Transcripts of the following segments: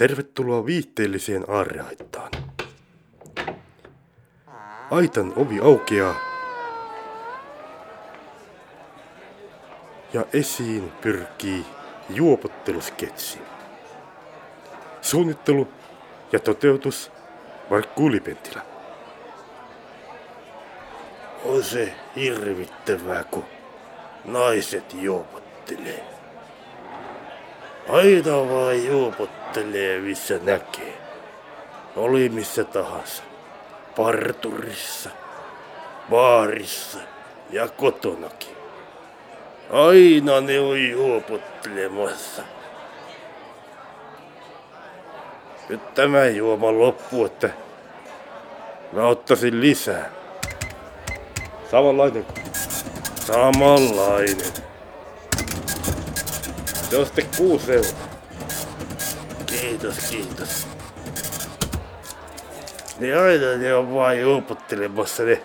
Tervetuloa viitteelliseen aarreaittaan. Aitan ovi aukeaa. Ja esiin pyrkii juopottelusketsi. Suunnittelu ja toteutus Markku Ulipentilä. On se hirvittävää, kun naiset juopottelee. Aina vaan juopottelee, missä näkee. Oli missä tahansa. Parturissa, baarissa ja kotonakin. Aina ne on juopottelemassa. Nyt tämä juoma loppu, että mä ottaisin lisää. Samanlainen. Samanlainen. Se on sitten kuusi euroa. Kiitos, kiitos. Ne aina ne on vaan juopottelemassa ne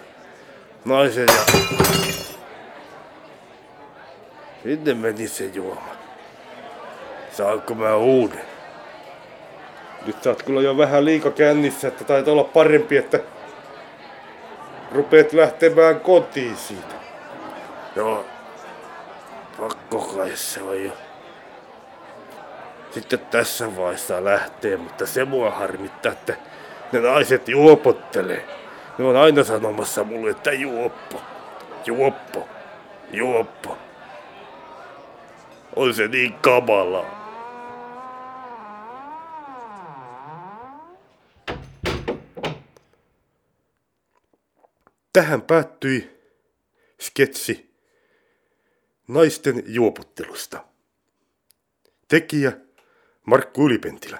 naiset ja... Sinne meni se juoma. Saanko mä uuden? Nyt sä oot kyllä jo vähän liika kännissä, että taitaa olla parempi, että rupeat lähtemään kotiin siitä. Joo. Pakko kai se on jo. Sitten tässä vaiheessa lähtee, mutta se mua harmittaa, että ne naiset juopottelee. Ne on aina sanomassa mulle, että juoppo, juoppo, juoppo. On se niin kamalaa. Tähän päättyi sketsi naisten juoputtelusta. Tekijä Mark Kuulipentile.